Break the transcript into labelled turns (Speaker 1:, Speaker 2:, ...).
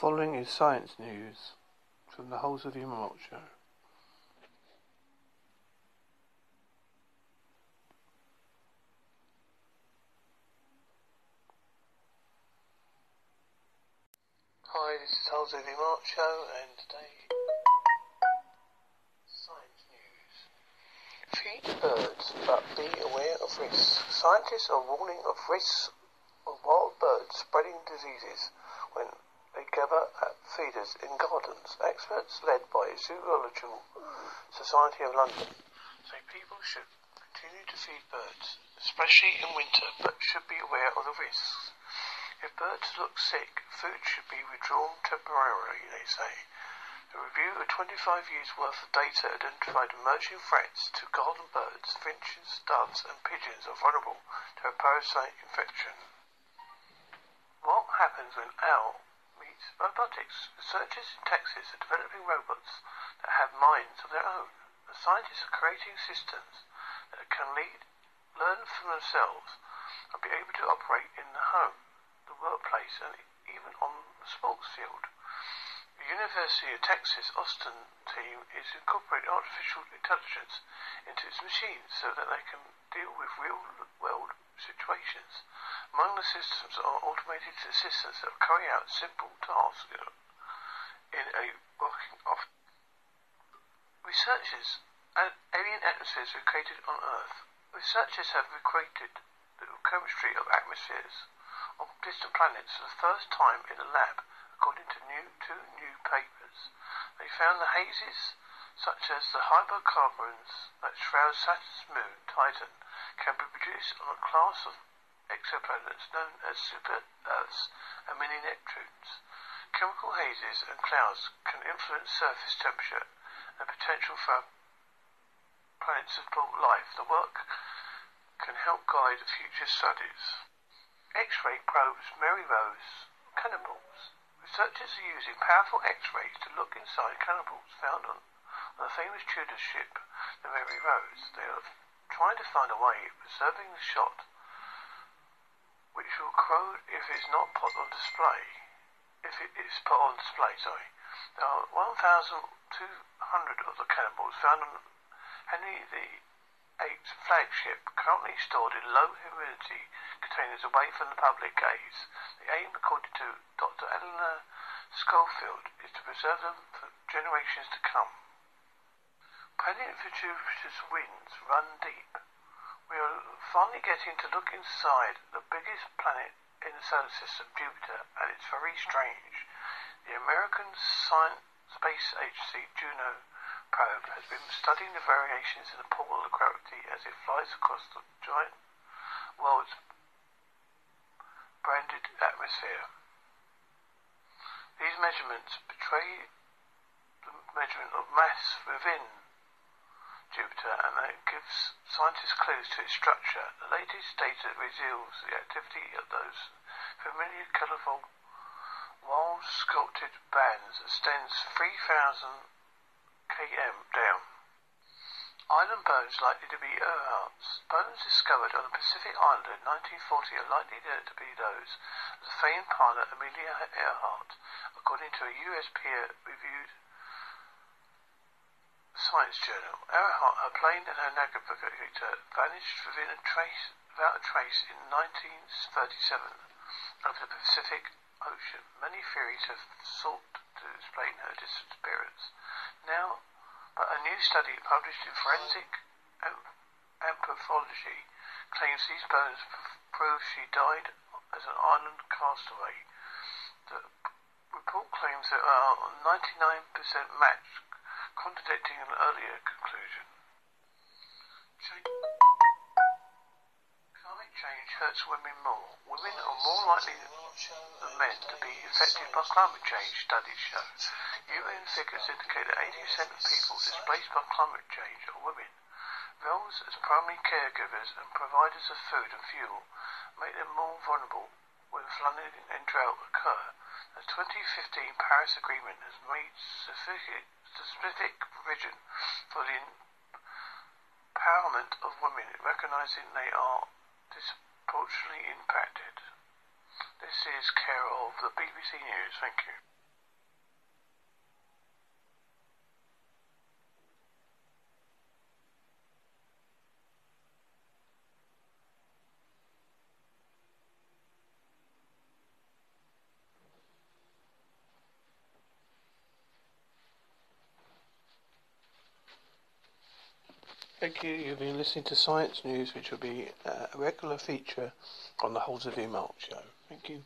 Speaker 1: following is science news from the Holes of Human Malt Show. Hi, this is Halsey March Show, and today, science news. Feed birds, but be aware of risks. Scientists are warning of risks of wild birds spreading diseases when they gather at feeders in gardens. Experts led by Zoological Society of London say people should continue to feed birds, especially in winter, but should be aware of the risks. If birds look sick, food should be withdrawn temporarily, they say. A review of 25 years' worth of data identified emerging threats to garden birds, finches, doves, and pigeons are vulnerable to a parasite infection. What happens when owl robotics? Researchers in Texas are developing robots that have minds of their own. The scientists are creating systems that can lead, learn from themselves, and be able to operate in the home the workplace, and even on the sports field. The University of Texas Austin team is incorporating artificial intelligence into its machines so that they can deal with real world situations. Among the systems are automated assistants that carry out simple tasks in a working office. Researchers and alien atmospheres created on Earth. Researchers have recreated the chemistry of atmospheres on distant planets for the first time in a lab, according to new, two new papers. They found the hazes, such as the hydrocarbons that shroud Saturn's moon, Titan, can be produced on a class of exoplanets known as super Earths and mini Neptunes. Chemical hazes and clouds can influence surface temperature and potential for planets to support life. The work can help guide future studies. X-ray probes Mary Rose cannibals. Researchers are using powerful X-rays to look inside cannibals found on, on the famous Tudor ship, the Mary Rose. They are trying to find a way of preserving the shot, which will corrode if it is not put on display. If it is put on display, sorry. There are 1,200 of the cannibals found on Henry VIII flagship, currently stored in low humidity containers away from the public gaze. The aim, according to Dr. Eleanor Schofield, is to preserve them for generations to come. For Jupiter's winds run deep. We are finally getting to look inside the biggest planet in the solar system, Jupiter, and it's very strange. The American Science Space Agency Juno probe has been studying the variations in the pull of gravity as it flies across the giant world's branded atmosphere. These measurements betray the measurement of mass within Jupiter and it gives scientists clues to its structure. The latest data reveals the activity of those familiar colourful wild sculpted bands extends 3,000 km down. Island bones likely to be Earhart's. Bones discovered on a Pacific island in 1940 are likely to be those of the famed pilot Amelia Earhart, according to a US peer-reviewed science journal. Earhart, her plane and her navigator vanished within a trace, without a trace in 1937 over the Pacific Ocean. Many theories have sought to explain her disappearance. Now, but a new study published in Forensic Anthropology claims these bones prove she died as an island castaway. The report claims there are 99% match, contradicting an earlier conclusion. Climate change hurts women more. Women are more likely than men to be affected by climate change, studies show. UN figures indicate that 80% of people displaced by climate change are women. Roles as primary caregivers and providers of food and fuel make them more vulnerable when flooding and drought occur. The 2015 Paris Agreement has made specific, provision for the empowerment of women, recognizing they are disproportionately impacted. This is Carol of the BBC News. Thank you. Thank you. You've been listening to Science News, which will be uh, a regular feature on the Holsworthy mark show. Thank you.